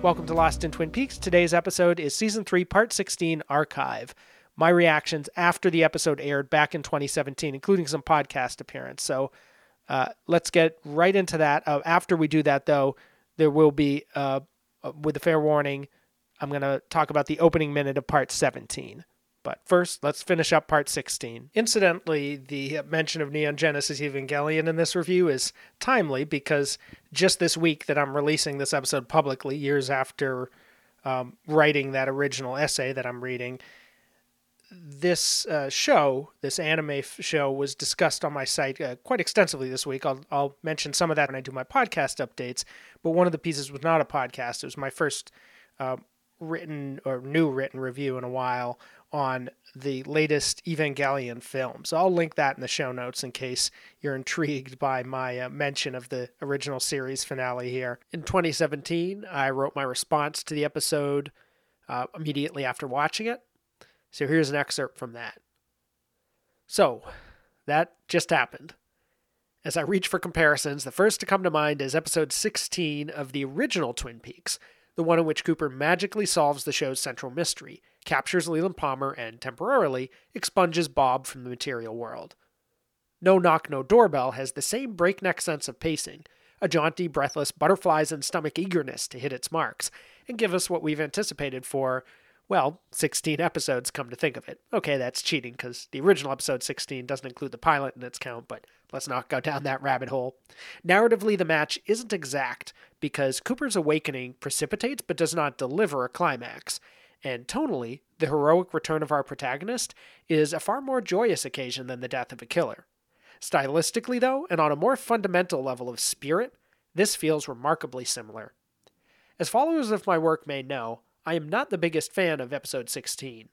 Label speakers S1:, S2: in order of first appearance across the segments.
S1: Welcome to Lost in Twin Peaks. Today's episode is Season 3, Part 16 Archive. My reactions after the episode aired back in 2017, including some podcast appearance. So uh, let's get right into that. Uh, after we do that, though, there will be, uh, uh with a fair warning, I'm going to talk about the opening minute of Part 17. But first, let's finish up part 16. Incidentally, the mention of Neon Genesis Evangelion in this review is timely because just this week that I'm releasing this episode publicly, years after um, writing that original essay that I'm reading, this uh, show, this anime f- show, was discussed on my site uh, quite extensively this week. I'll, I'll mention some of that when I do my podcast updates. But one of the pieces was not a podcast. It was my first uh, written or new written review in a while on the latest Evangelion film. So I'll link that in the show notes in case you're intrigued by my uh, mention of the original series finale here. In 2017, I wrote my response to the episode uh, immediately after watching it. So here's an excerpt from that. So, that just happened. As I reach for comparisons, the first to come to mind is episode 16 of the original Twin Peaks, the one in which Cooper magically solves the show's central mystery, captures Leland Palmer, and temporarily expunges Bob from the material world. No Knock, No Doorbell has the same breakneck sense of pacing, a jaunty, breathless, butterflies and stomach eagerness to hit its marks, and give us what we've anticipated for, well, 16 episodes, come to think of it. Okay, that's cheating because the original episode 16 doesn't include the pilot in its count, but let's not go down that rabbit hole. Narratively, the match isn't exact because Cooper's awakening precipitates but does not deliver a climax. And tonally, the heroic return of our protagonist is a far more joyous occasion than the death of a killer. Stylistically, though, and on a more fundamental level of spirit, this feels remarkably similar. As followers of my work may know, I am not the biggest fan of episode 16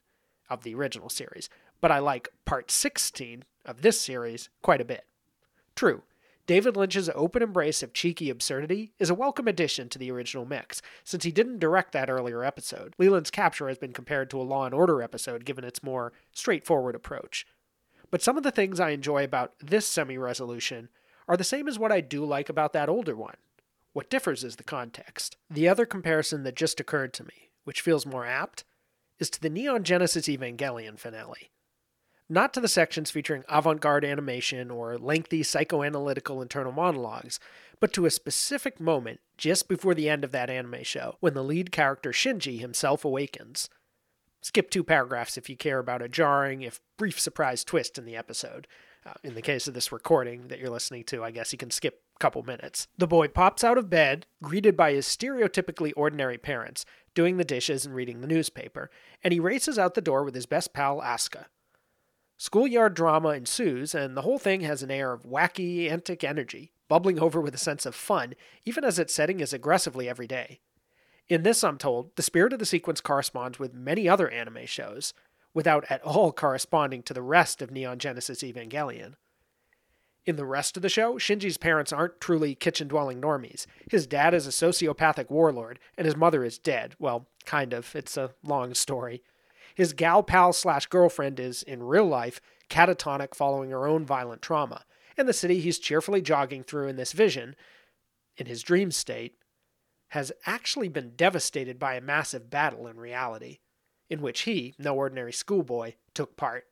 S1: of the original series, but I like part 16 of this series quite a bit. True, David Lynch's open embrace of cheeky absurdity is a welcome addition to the original mix, since he didn't direct that earlier episode. Leland's capture has been compared to a Law and Order episode given its more straightforward approach. But some of the things I enjoy about this semi resolution are the same as what I do like about that older one. What differs is the context. The other comparison that just occurred to me which feels more apt, is to the Neon Genesis Evangelion finale. Not to the sections featuring avant garde animation or lengthy psychoanalytical internal monologues, but to a specific moment just before the end of that anime show when the lead character Shinji himself awakens. Skip two paragraphs if you care about a jarring, if brief surprise twist in the episode. Uh, in the case of this recording that you're listening to, I guess you can skip a couple minutes. The boy pops out of bed, greeted by his stereotypically ordinary parents, doing the dishes and reading the newspaper, and he races out the door with his best pal, Asuka. Schoolyard drama ensues, and the whole thing has an air of wacky, antic energy, bubbling over with a sense of fun, even as its setting is aggressively every day. In this, I'm told, the spirit of the sequence corresponds with many other anime shows, without at all corresponding to the rest of Neon Genesis Evangelion. In the rest of the show, Shinji's parents aren't truly kitchen dwelling normies. His dad is a sociopathic warlord, and his mother is dead. Well, kind of. It's a long story. His gal pal slash girlfriend is, in real life, catatonic following her own violent trauma, and the city he's cheerfully jogging through in this vision, in his dream state, has actually been devastated by a massive battle in reality in which he, no ordinary schoolboy, took part.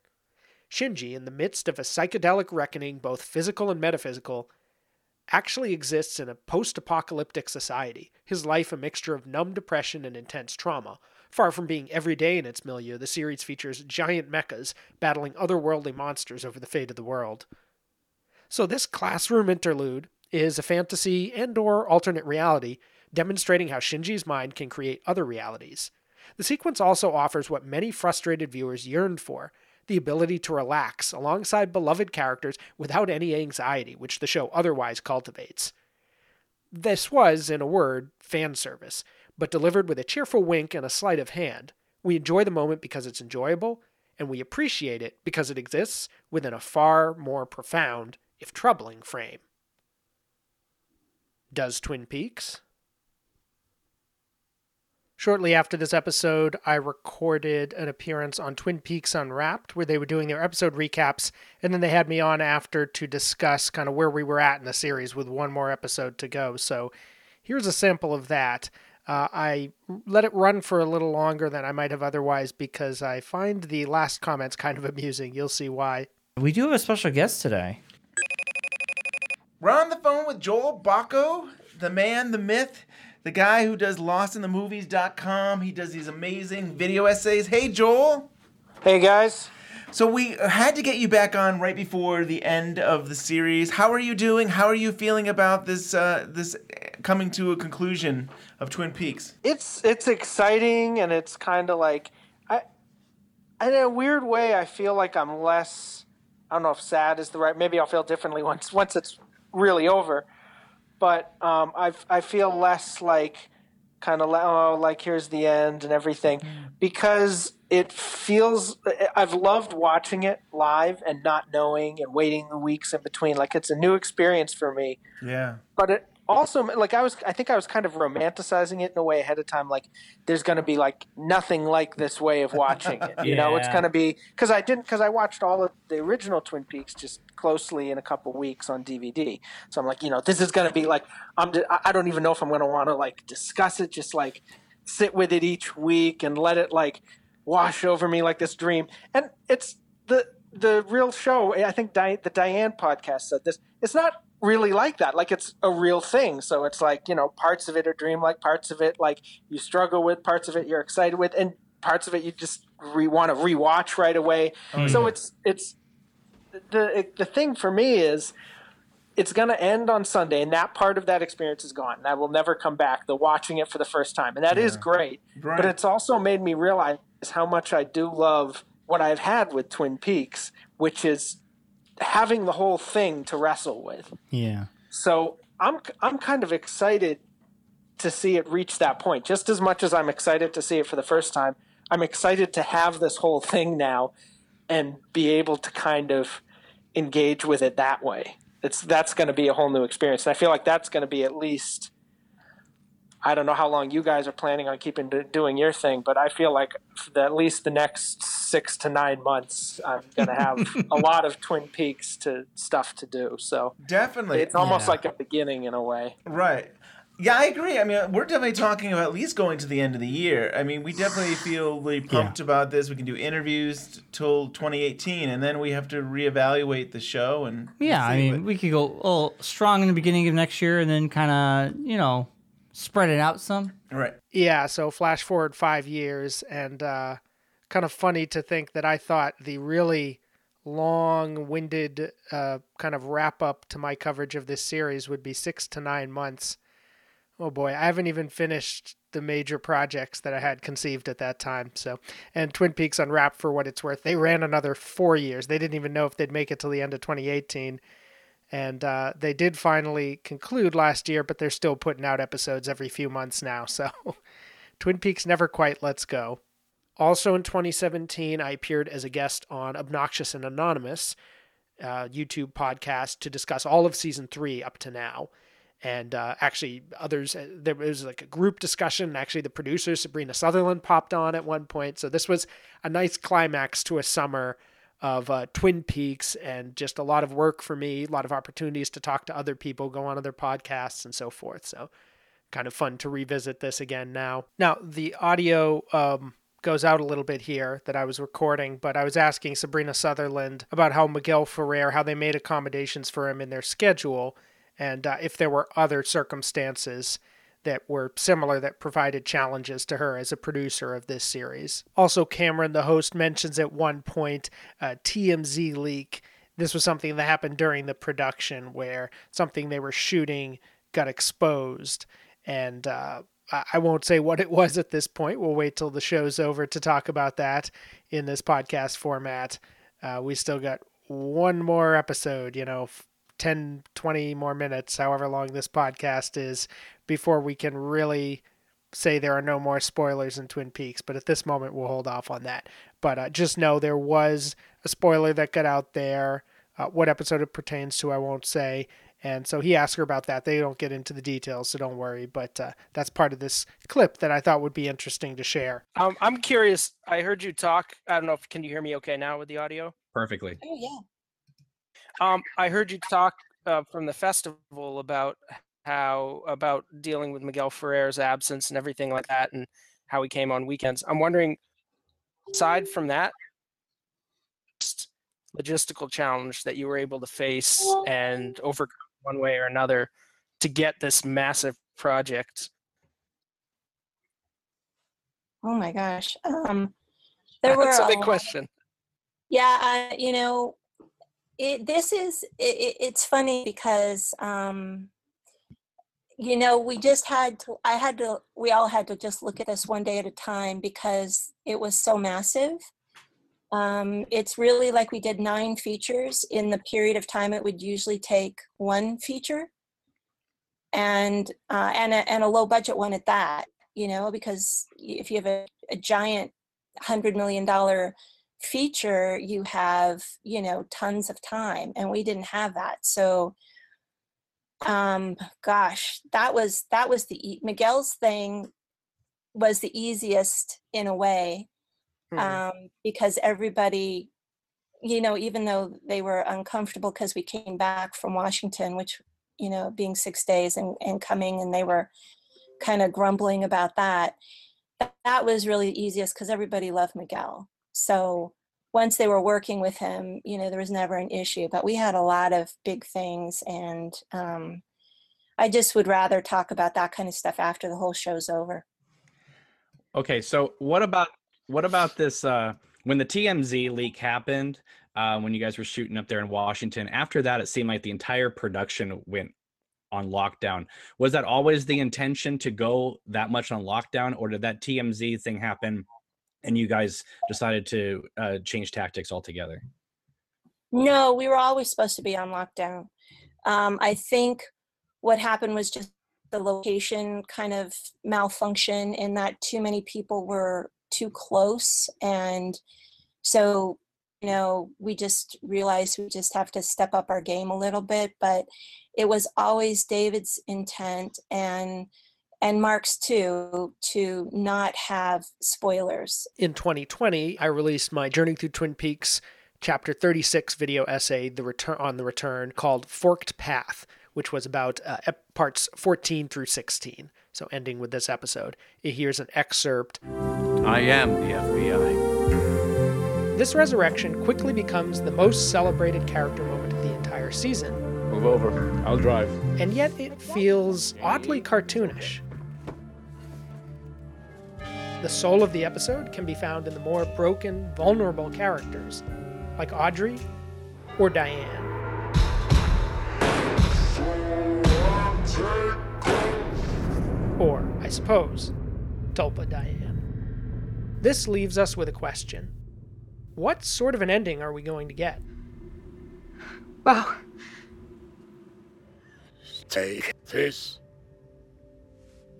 S1: Shinji, in the midst of a psychedelic reckoning, both physical and metaphysical, actually exists in a post apocalyptic society, his life a mixture of numb depression and intense trauma. Far from being everyday in its milieu, the series features giant mechas battling otherworldly monsters over the fate of the world. So this classroom interlude is a fantasy and or alternate reality demonstrating how Shinji's mind can create other realities. The sequence also offers what many frustrated viewers yearned for the ability to relax alongside beloved characters without any anxiety, which the show otherwise cultivates. This was, in a word, fan service, but delivered with a cheerful wink and a sleight of hand. We enjoy the moment because it's enjoyable, and we appreciate it because it exists within a far more profound, if troubling, frame. Does Twin Peaks? Shortly after this episode, I recorded an appearance on Twin Peaks Unwrapped where they were doing their episode recaps, and then they had me on after to discuss kind of where we were at in the series with one more episode to go. So here's a sample of that. Uh, I let it run for a little longer than I might have otherwise because I find the last comments kind of amusing. You'll see why.
S2: We do have a special guest today.
S3: We're on the phone with Joel Bocko, the man, the myth, the guy who does lostinthemovies.com. He does these amazing video essays. Hey, Joel.
S1: Hey, guys.
S3: So we had to get you back on right before the end of the series. How are you doing? How are you feeling about this uh, this coming to a conclusion of Twin Peaks?
S1: It's it's exciting and it's kind of like I in a weird way I feel like I'm less I don't know if sad is the right maybe I'll feel differently once once it's really over. But um, I I feel less like kind of like oh like here's the end and everything mm. because it feels I've loved watching it live and not knowing and waiting the weeks in between. Like it's a new experience for me.
S3: Yeah.
S1: But it also like I was I think I was kind of romanticizing it in a way ahead of time like there's going to be like nothing like this way of watching it. You yeah. know, it's going to be cuz I didn't cuz I watched all of the original Twin Peaks just closely in a couple weeks on DVD. So I'm like, you know, this is going to be like I'm I don't even know if I'm going to want to like discuss it just like sit with it each week and let it like wash over me like this dream. And it's the the real show. I think Di- the Diane podcast said this. It's not really like that. Like it's a real thing. So it's like you know, parts of it are dreamlike, parts of it like you struggle with, parts of it you're excited with, and parts of it you just re- want to rewatch right away. Oh, so yeah. it's it's the the thing for me is it's going to end on Sunday, and that part of that experience is gone. That will never come back. The watching it for the first time, and that yeah. is great. Right. But it's also made me realize how much I do love what I've had with Twin Peaks, which is having the whole thing to wrestle with.
S2: Yeah.
S1: So I'm I'm kind of excited to see it reach that point. Just as much as I'm excited to see it for the first time, I'm excited to have this whole thing now and be able to kind of engage with it that way. It's that's going to be a whole new experience. And I feel like that's going to be at least I don't know how long you guys are planning on keeping doing your thing, but I feel like the, at least the next six to nine months, I'm going to have a lot of Twin Peaks to stuff to do. So
S3: definitely,
S1: it's almost yeah. like a beginning in a way.
S3: Right. Yeah, I agree. I mean, we're definitely talking about at least going to the end of the year. I mean, we definitely feel really pumped yeah. about this. We can do interviews till 2018, and then we have to reevaluate the show. And
S2: yeah, I mean, we could go a little strong in the beginning of next year, and then kind of, you know, spread it out some.
S3: Right.
S1: Yeah. So flash forward five years, and uh, kind of funny to think that I thought the really long-winded uh, kind of wrap up to my coverage of this series would be six to nine months. Oh boy, I haven't even finished the major projects that I had conceived at that time. So, and Twin Peaks Unwrapped, for what it's worth, they ran another four years. They didn't even know if they'd make it till the end of 2018 and uh, they did finally conclude last year, but they're still putting out episodes every few months now. So Twin Peaks never quite lets go. Also in 2017, I appeared as a guest on Obnoxious and Anonymous, uh, YouTube podcast, to discuss all of season three up to now. And uh, actually, others, uh, there was like a group discussion. Actually, the producer, Sabrina Sutherland, popped on at one point. So this was a nice climax to a summer of uh, Twin Peaks and just a lot of work for me, a lot of opportunities to talk to other people, go on other podcasts, and so forth. So, kind of fun to revisit this again now. Now, the audio um, goes out a little bit here that I was recording, but I was asking Sabrina Sutherland about how Miguel Ferrer, how they made accommodations for him in their schedule, and uh, if there were other circumstances that were similar that provided challenges to her as a producer of this series. Also, Cameron, the host, mentions at one point a TMZ leak. This was something that happened during the production where something they were shooting got exposed. And uh, I won't say what it was at this point. We'll wait till the show's over to talk about that in this podcast format. Uh, we still got one more episode, you know, 10, 20 more minutes, however long this podcast is, before we can really say there are no more spoilers in Twin Peaks. But at this moment, we'll hold off on that. But uh, just know there was a spoiler that got out there. Uh, what episode it pertains to, I won't say. And so he asked her about that. They don't get into the details, so don't worry. But uh, that's part of this clip that I thought would be interesting to share. Um, I'm curious. I heard you talk. I don't know if can you hear me okay now with the audio?
S4: Perfectly.
S5: Oh yeah.
S1: Um, I heard you talk uh, from the festival about
S4: how about dealing with Miguel Ferrer's absence and everything like that, and how he came on weekends. I'm wondering, aside from that, logistical challenge that you were able to face and overcome one way or another to get this massive project?
S5: Oh my gosh. Um, there were
S4: That's a big
S5: lot-
S4: question.
S5: Yeah, uh, you know, it, this is it, it- it's funny because um, you know we just had to. I had to. We all had to just look at this one day at a time because it was so massive. Um, it's really like we did nine features in the period of time it would usually take one feature, and uh, and a, and a low budget one at that. You know, because if you have a, a giant hundred million dollar feature you have you know tons of time and we didn't have that so um gosh that was that was the e- miguel's thing was the easiest in a way
S4: Hmm.
S5: um because everybody you know even though they were uncomfortable because we came back from washington which you know being six days and and coming and they were kind of grumbling about that that, that was really the easiest because everybody loved miguel so once they were working with him, you know, there was never an issue. But we had a lot of big things, and um, I just would rather talk about that kind of stuff after the whole show's over.
S6: Okay, so what about what about this? Uh, when the TMZ leak happened, uh, when you guys were shooting up there in Washington, after that, it seemed like the entire production went on lockdown. Was that always the intention to go that much on lockdown, or did that TMZ thing happen, and you guys decided to uh, change tactics altogether?
S5: No, we were always supposed to be on lockdown. Um, I think what happened was just the location kind of malfunction in that too many people were too close. And so, you know, we just realized we just have to step up our game a little bit. But it was always David's intent and and Mark's too to not have spoilers.
S1: In 2020, I released my Journey Through Twin Peaks chapter 36 video essay the return on the return called Forked Path, which was about uh, ep- parts 14 through 16. So ending with this episode, here's an excerpt.
S7: I am the FBI.
S1: This resurrection quickly becomes the most celebrated character moment of the entire season,
S7: Move over. I'll drive.
S1: and yet it feels oddly cartoonish. The soul of the episode can be found in the more broken, vulnerable characters, like Audrey or Diane. Or, I suppose, Tulpa Diane. This leaves us with a question What sort of an ending are we going to get?
S8: Wow.
S7: Take this.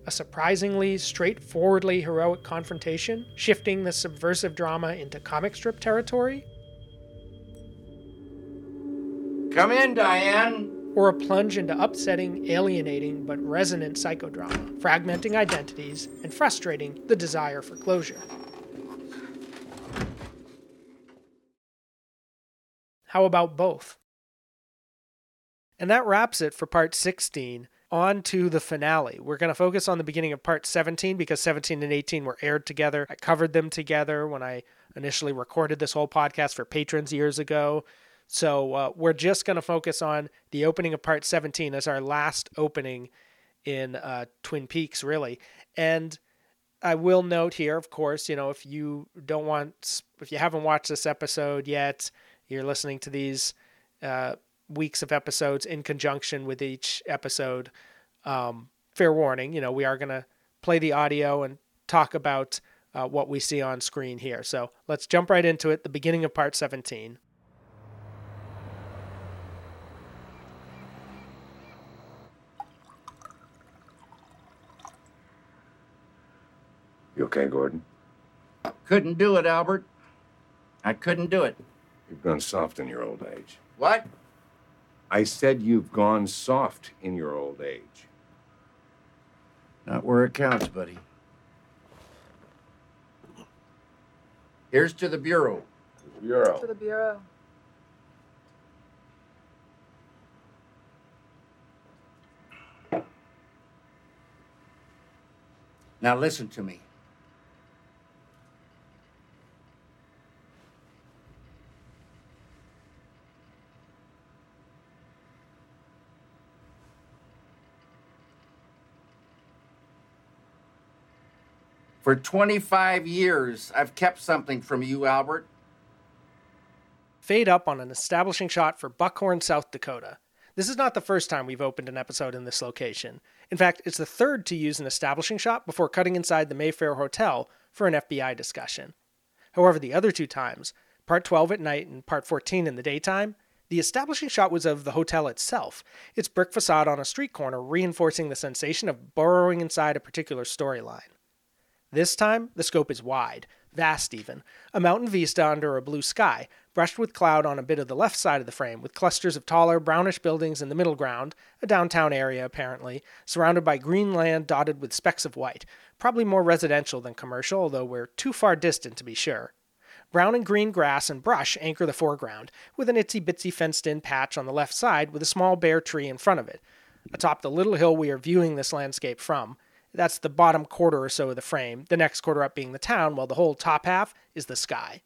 S1: A surprisingly straightforwardly heroic confrontation, shifting the subversive drama into comic strip territory?
S8: Come in, Diane.
S1: Or a plunge into upsetting, alienating, but resonant psychodrama, fragmenting identities and frustrating the desire for closure? How about both? And that wraps it for part 16. On to the finale. We're going to focus on the beginning of part 17 because 17 and 18 were aired together. I covered them together when I initially recorded this whole podcast for patrons years ago. So uh, we're just going to focus on the opening of part 17 as our last opening in uh, Twin Peaks, really. And I will note here, of course, you know, if you don't want, if you haven't watched this episode yet, you're listening to these uh, weeks of episodes in conjunction with each episode. Um, fair warning, you know, we are going to play the audio and talk about uh, what we see on screen here. So let's jump right into it. The beginning of part 17.
S9: You okay, Gordon?
S8: Couldn't do it, Albert. I couldn't do it.
S9: You've gone soft in your old age.
S8: What?
S9: I said you've gone soft in your old age.
S8: Not where it counts, buddy. Here's to the Bureau.
S9: Bureau.
S10: To the Bureau.
S8: Now listen to me. For 25 years, I've kept something from you, Albert.
S1: Fade up on an establishing shot for Buckhorn, South Dakota. This is not the first time we've opened an episode in this location. In fact, it's the third to use an establishing shot before cutting inside the Mayfair Hotel for an FBI discussion. However, the other two times, part 12 at night and part 14 in the daytime, the establishing shot was of the hotel itself, its brick facade on a street corner reinforcing the sensation of burrowing inside a particular storyline. This time, the scope is wide, vast even, a mountain vista under a blue sky, brushed with cloud on a bit of the left side of the frame, with clusters of taller, brownish buildings in the middle ground, a downtown area apparently, surrounded by green land dotted with specks of white, probably more residential than commercial, although we're too far distant to be sure. Brown and green grass and brush anchor the foreground, with an itsy bitsy fenced in patch on the left side with a small bare tree in front of it. Atop the little hill we are viewing this landscape from, that's the bottom quarter or so of the frame, the next quarter up being the town, while the whole top half is the sky.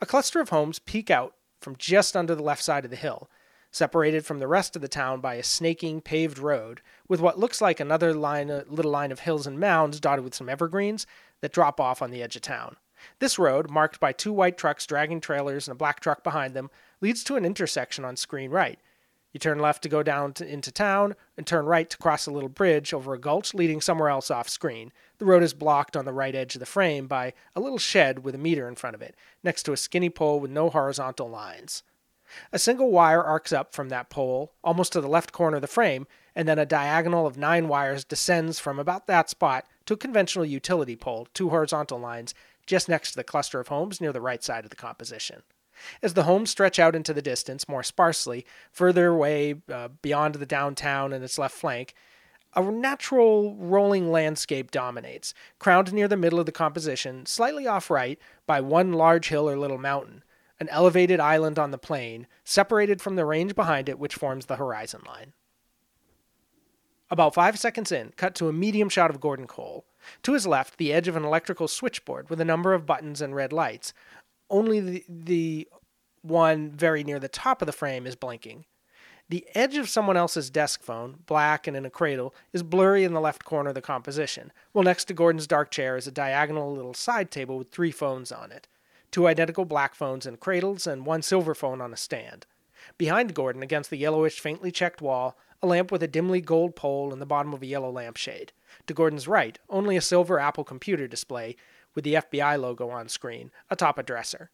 S1: A cluster of homes peek out from just under the left side of the hill, separated from the rest of the town by a snaking paved road, with what looks like another line, little line of hills and mounds dotted with some evergreens that drop off on the edge of town. This road, marked by two white trucks dragging trailers and a black truck behind them, leads to an intersection on screen right, you turn left to go down to, into town, and turn right to cross a little bridge over a gulch leading somewhere else off screen. The road is blocked on the right edge of the frame by a little shed with a meter in front of it, next to a skinny pole with no horizontal lines. A single wire arcs up from that pole, almost to the left corner of the frame, and then a diagonal of nine wires descends from about that spot to a conventional utility pole, two horizontal lines, just next to the cluster of homes near the right side of the composition. As the homes stretch out into the distance more sparsely, further away uh, beyond the downtown and its left flank, a natural rolling landscape dominates, crowned near the middle of the composition, slightly off right by one large hill or little mountain, an elevated island on the plain, separated from the range behind it which forms the horizon line. About five seconds in, cut to a medium shot of Gordon Cole. To his left, the edge of an electrical switchboard with a number of buttons and red lights, only the, the one very near the top of the frame is blinking. The edge of someone else's desk phone, black and in a cradle, is blurry in the left corner of the composition, while next to Gordon's dark chair is a diagonal little side table with three phones on it two identical black phones in cradles, and one silver phone on a stand. Behind Gordon, against the yellowish, faintly checked wall, a lamp with a dimly gold pole in the bottom of a yellow lampshade. To Gordon's right, only a silver Apple computer display with the FBI logo on screen, atop a dresser.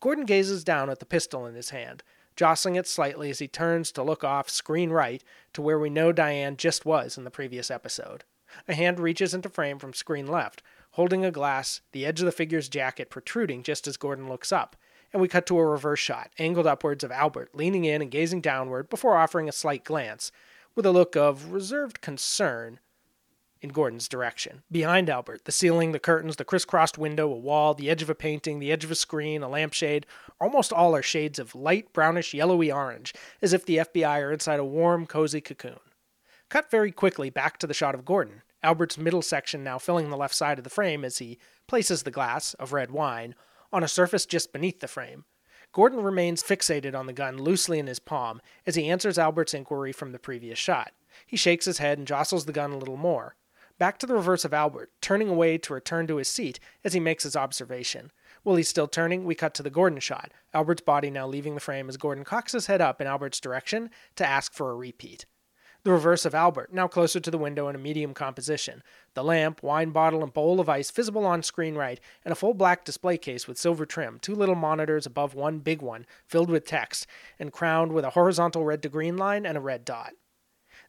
S1: Gordon gazes down at the pistol in his hand, jostling it slightly as he turns to look off screen right to where we know Diane just was in the previous episode. A hand reaches into frame from screen left, holding a glass, the edge of the figure's jacket protruding just as Gordon looks up, and we cut to a reverse shot, angled upwards of Albert, leaning in and gazing downward before offering a slight glance, with a look of reserved concern in Gordon's direction. Behind Albert, the ceiling, the curtains, the crisscrossed window, a wall, the edge of a painting, the edge of a screen, a lampshade, almost all are shades of light brownish yellowy orange, as if the FBI are inside a warm, cozy cocoon. Cut very quickly back to the shot of Gordon, Albert's middle section now filling the left side of the frame as he places the glass, of red wine, on a surface just beneath the frame. Gordon remains fixated on the gun loosely in his palm as he answers Albert's inquiry from the previous shot. He shakes his head and jostles the gun a little more. Back to the reverse of Albert, turning away to return to his seat as he makes his observation. While he's still turning, we cut to the Gordon shot, Albert's body now leaving the frame as Gordon cocks his head up in Albert's direction to ask for a repeat. The reverse of Albert, now closer to the window in a medium composition. The lamp, wine bottle, and bowl of ice visible on screen right, and a full black display case with silver trim, two little monitors above one big one, filled with text, and crowned with a horizontal red to green line and a red dot.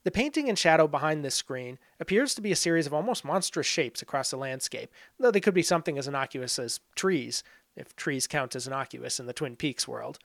S1: The painting in shadow behind this screen appears to be a series of almost monstrous shapes across the landscape, though they could be something as innocuous as trees, if trees count as innocuous in the Twin Peaks world.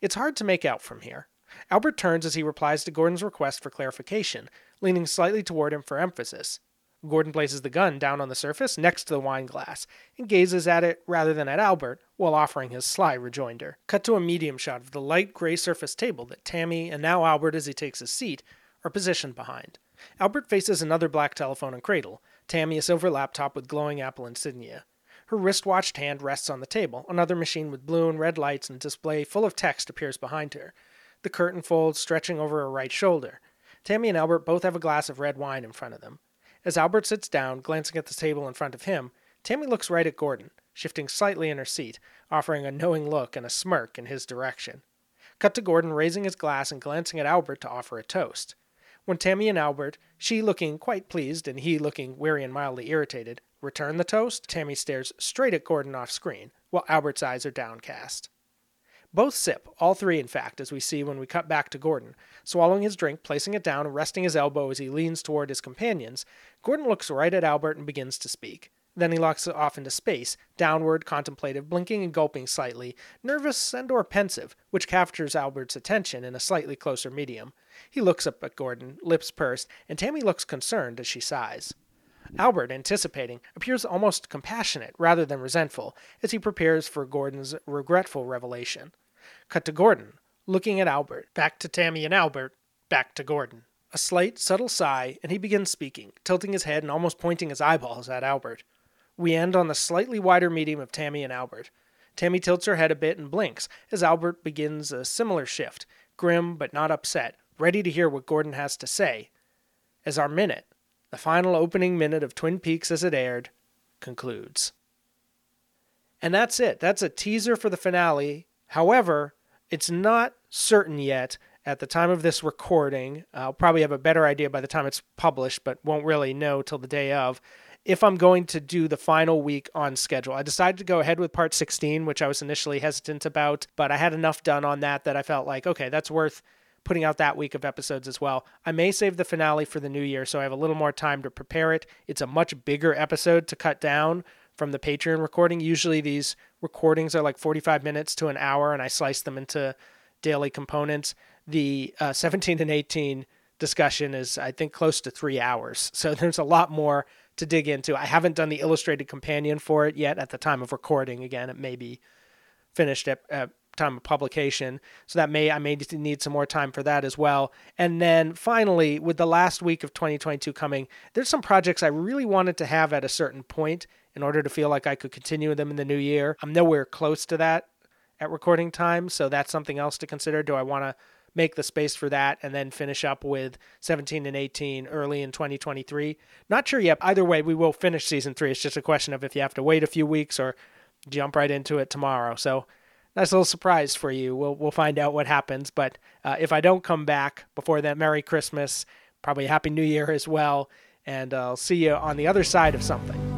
S1: It's hard to make out from here. Albert turns as he replies to Gordon's request for clarification, leaning slightly toward him for emphasis. Gordon places the gun down on the surface next to the wine glass and gazes at it rather than at Albert while offering his sly rejoinder. Cut to a medium shot of the light gray surface table that Tammy and now Albert, as he takes his seat, are positioned behind. Albert faces another black telephone and cradle. Tammy a silver laptop with glowing Apple insignia. Her wrist-watched hand rests on the table. Another machine with blue and red lights and display full of text appears behind her. The curtain folds, stretching over her right shoulder. Tammy and Albert both have a glass of red wine in front of them. As Albert sits down, glancing at the table in front of him, Tammy looks right at Gordon, shifting slightly in her seat, offering a knowing look and a smirk in his direction. Cut to Gordon raising his glass and glancing at Albert to offer a toast. When Tammy and Albert, she looking quite pleased and he looking weary and mildly irritated, return the toast, Tammy stares straight at Gordon off screen, while Albert's eyes are downcast. Both sip, all three in fact, as we see when we cut back to Gordon. Swallowing his drink, placing it down, and resting his elbow as he leans toward his companions, Gordon looks right at Albert and begins to speak. Then he looks off into space, downward, contemplative, blinking and gulping slightly, nervous and or pensive, which captures Albert's attention in a slightly closer medium. He looks up at Gordon, lips pursed, and Tammy looks concerned as she sighs. Albert, anticipating, appears almost compassionate rather than resentful as he prepares for Gordon's regretful revelation. Cut to Gordon, looking at Albert, back to Tammy and Albert, back to Gordon. A slight, subtle sigh, and he begins speaking, tilting his head and almost pointing his eyeballs at Albert. We end on the slightly wider medium of Tammy and Albert. Tammy tilts her head a bit and blinks as Albert begins a similar shift, grim but not upset, ready to hear what Gordon has to say. As our minute, the final opening minute of Twin Peaks as it aired, concludes. And that's it. That's a teaser for the finale. However, it's not certain yet at the time of this recording. I'll probably have a better idea by the time it's published, but won't really know till the day of if I'm going to do the final week on schedule. I decided to go ahead with part 16, which I was initially hesitant about, but I had enough done on that that I felt like, okay, that's worth putting out that week of episodes as well. I may save the finale for the new year so I have a little more time to prepare it. It's a much bigger episode to cut down from the Patreon recording. Usually these recordings are like 45 minutes to an hour and I slice them into daily components. The uh, 17 and 18 discussion is, I think, close to three hours. So there's a lot more to dig into. I haven't done the illustrated companion for it yet at the time of recording. Again, it may be finished at, at time of publication, so that may I may need some more time for that as well. And then finally, with the last week of 2022 coming, there's some projects I really wanted to have at a certain point in order to feel like I could continue them in the new year. I'm nowhere close to that at recording time, so that's something else to consider. Do I want to make the space for that and then finish up with 17 and 18 early in 2023. Not sure yet. Either way, we will finish season three. It's just a question of if you have to wait a few weeks or jump right into it tomorrow. So nice little surprise for you. We'll we'll find out what happens. But uh, if I don't come back before that, Merry Christmas, probably Happy New Year as well, and I'll see you on the other side of something.